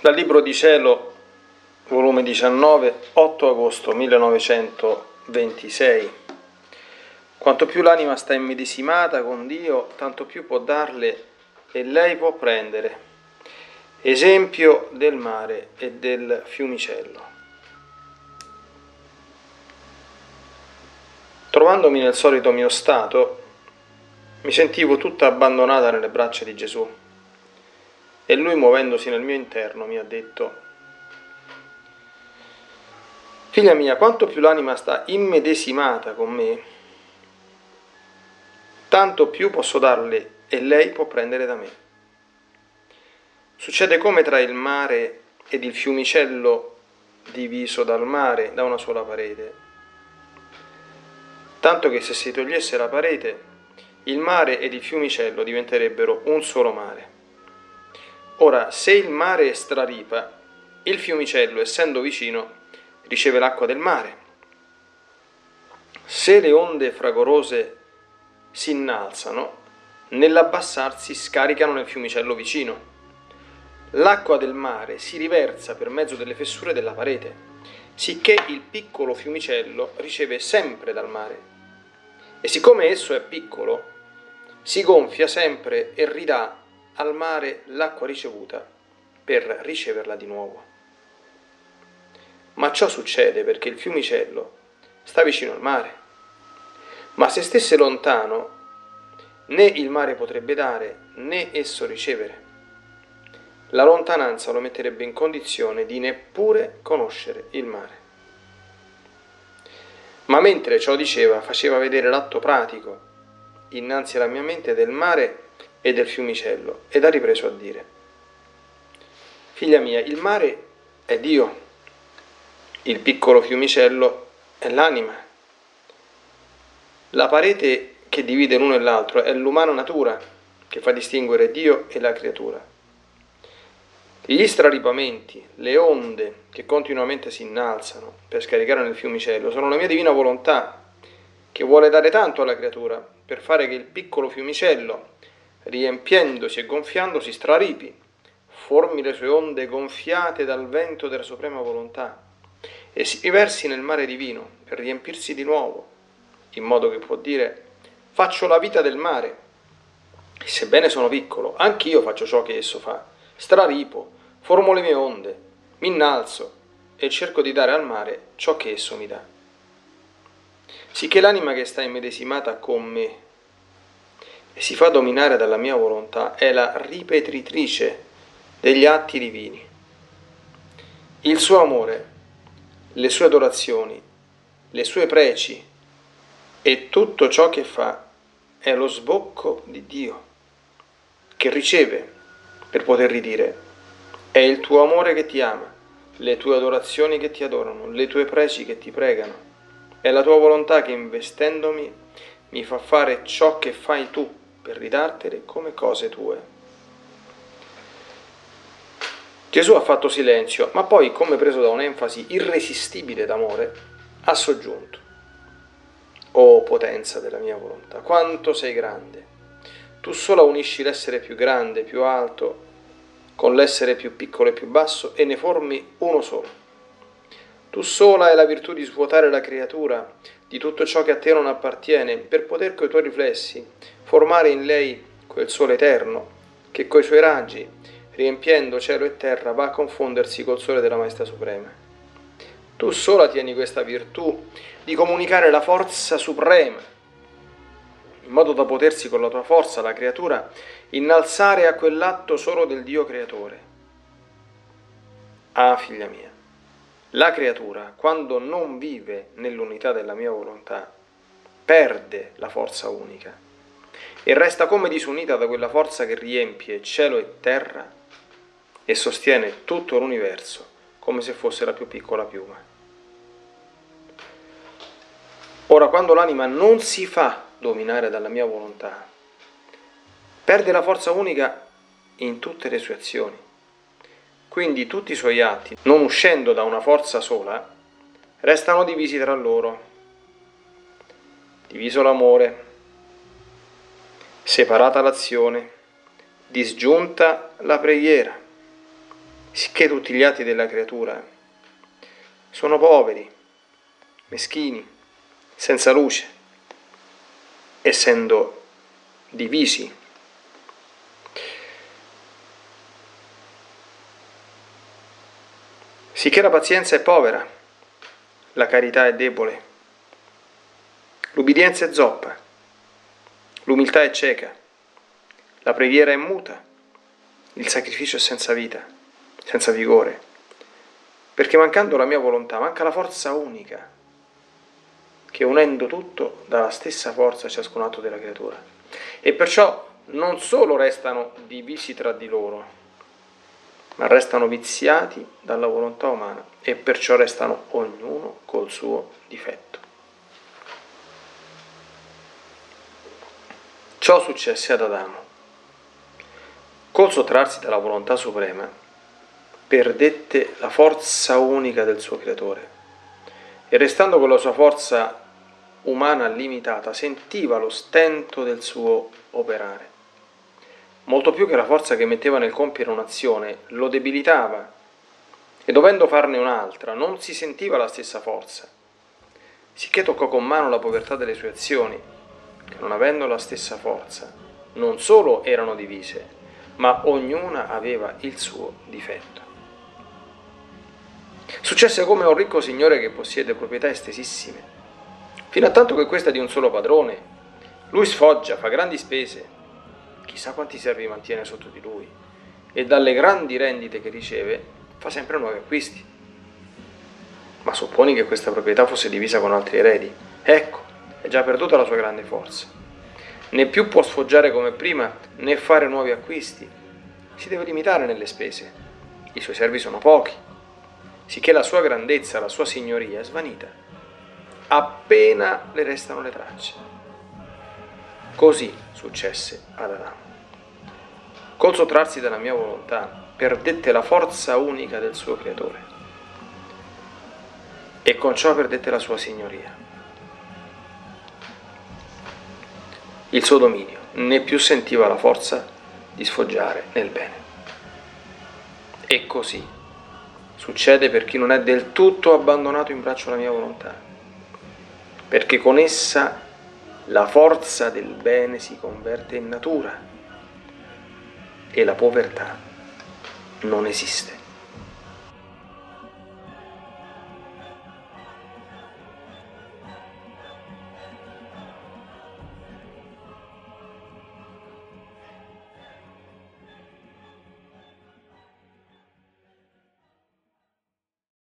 Dal Libro di Cielo, volume 19, 8 agosto 1926. Quanto più l'anima sta immedesimata con Dio, tanto più può darle e lei può prendere. Esempio del mare e del fiumicello. Trovandomi nel solito mio stato, mi sentivo tutta abbandonata nelle braccia di Gesù e lui muovendosi nel mio interno mi ha detto, Figlia mia, quanto più l'anima sta immedesimata con me, tanto più posso darle e lei può prendere da me. Succede come tra il mare ed il fiumicello diviso dal mare da una sola parete. Tanto che se si togliesse la parete, il mare ed il fiumicello diventerebbero un solo mare. Ora, se il mare straripa, il fiumicello, essendo vicino, riceve l'acqua del mare. Se le onde fragorose si innalzano, nell'abbassarsi scaricano nel fiumicello vicino. L'acqua del mare si riversa per mezzo delle fessure della parete, sicché il piccolo fiumicello riceve sempre dal mare. E siccome esso è piccolo, si gonfia sempre e ridà al mare l'acqua ricevuta per riceverla di nuovo. Ma ciò succede perché il fiumicello sta vicino al mare. Ma se stesse lontano, né il mare potrebbe dare, né esso ricevere. La lontananza lo metterebbe in condizione di neppure conoscere il mare. Ma mentre ciò diceva, faceva vedere l'atto pratico innanzi alla mia mente del mare e del fiumicello ed ha ripreso a dire, Figlia mia, il mare è Dio, il piccolo fiumicello è l'anima, la parete che divide l'uno e l'altro è l'umana natura che fa distinguere Dio e la creatura. Gli straripamenti, le onde che continuamente si innalzano per scaricare nel fiumicello sono la mia divina volontà che vuole dare tanto alla creatura per fare che il piccolo fiumicello riempiendosi e gonfiandosi, straripi, formi le sue onde gonfiate dal vento della suprema volontà e si riversi nel mare divino per riempirsi di nuovo, in modo che può dire faccio la vita del mare. E sebbene sono piccolo, anch'io faccio ciò che esso fa, straripo, formo le mie onde, mi innalzo e cerco di dare al mare ciò che esso mi dà. Sicché l'anima che sta immedesimata con me e si fa dominare dalla mia volontà è la ripetritrice degli atti divini. Il suo amore, le sue adorazioni, le sue preci e tutto ciò che fa è lo sbocco di Dio, che riceve per poter ridire. È il tuo amore che ti ama, le tue adorazioni che ti adorano, le tue preci che ti pregano. È la tua volontà che investendomi mi fa fare ciò che fai tu per ridartele come cose tue. Gesù ha fatto silenzio, ma poi, come preso da un'enfasi irresistibile d'amore, ha soggiunto. O potenza della mia volontà, quanto sei grande! Tu sola unisci l'essere più grande, più alto, con l'essere più piccolo e più basso e ne formi uno solo. Tu sola hai la virtù di svuotare la creatura di tutto ciò che a te non appartiene, per poter coi tuoi riflessi formare in lei quel sole eterno, che coi suoi raggi, riempiendo cielo e terra, va a confondersi col sole della Maestà Suprema. Tu sola tieni questa virtù di comunicare la forza suprema, in modo da potersi con la tua forza, la creatura, innalzare a quell'atto solo del Dio creatore. Ah, figlia mia, la creatura, quando non vive nell'unità della mia volontà, perde la forza unica e resta come disunita da quella forza che riempie cielo e terra e sostiene tutto l'universo come se fosse la più piccola piuma. Ora, quando l'anima non si fa dominare dalla mia volontà, perde la forza unica in tutte le sue azioni quindi tutti i suoi atti, non uscendo da una forza sola, restano divisi tra loro. Diviso l'amore, separata l'azione, disgiunta la preghiera, sicché tutti gli atti della creatura sono poveri, meschini, senza luce, essendo divisi. Sicché la pazienza è povera, la carità è debole, l'ubbidienza è zoppa, l'umiltà è cieca, la preghiera è muta, il sacrificio è senza vita, senza vigore, perché mancando la mia volontà manca la forza unica che unendo tutto dà la stessa forza a ciascun atto della creatura. E perciò non solo restano divisi tra di loro, ma restano viziati dalla volontà umana e perciò restano ognuno col suo difetto. Ciò successe ad Adamo. Col sottrarsi dalla volontà suprema, perdette la forza unica del suo creatore e restando con la sua forza umana limitata sentiva lo stento del suo operare molto più che la forza che metteva nel compiere un'azione, lo debilitava e dovendo farne un'altra non si sentiva la stessa forza, sicché toccò con mano la povertà delle sue azioni, che non avendo la stessa forza, non solo erano divise, ma ognuna aveva il suo difetto. Successe come a un ricco signore che possiede proprietà estesissime, fino a tanto che questa di un solo padrone. Lui sfoggia, fa grandi spese, chissà quanti servi mantiene sotto di lui e dalle grandi rendite che riceve fa sempre nuovi acquisti. Ma supponi che questa proprietà fosse divisa con altri eredi. Ecco, è già perduta la sua grande forza. Né più può sfoggiare come prima, né fare nuovi acquisti. Si deve limitare nelle spese. I suoi servi sono pochi, sicché la sua grandezza, la sua signoria è svanita. Appena le restano le tracce. Così successe ad Adamo. Col sottrarsi dalla mia volontà, perdette la forza unica del suo creatore e con ciò perdette la sua signoria, il suo dominio, né più sentiva la forza di sfoggiare nel bene. E così succede per chi non è del tutto abbandonato in braccio alla mia volontà, perché con essa la forza del bene si converte in natura e la povertà non esiste.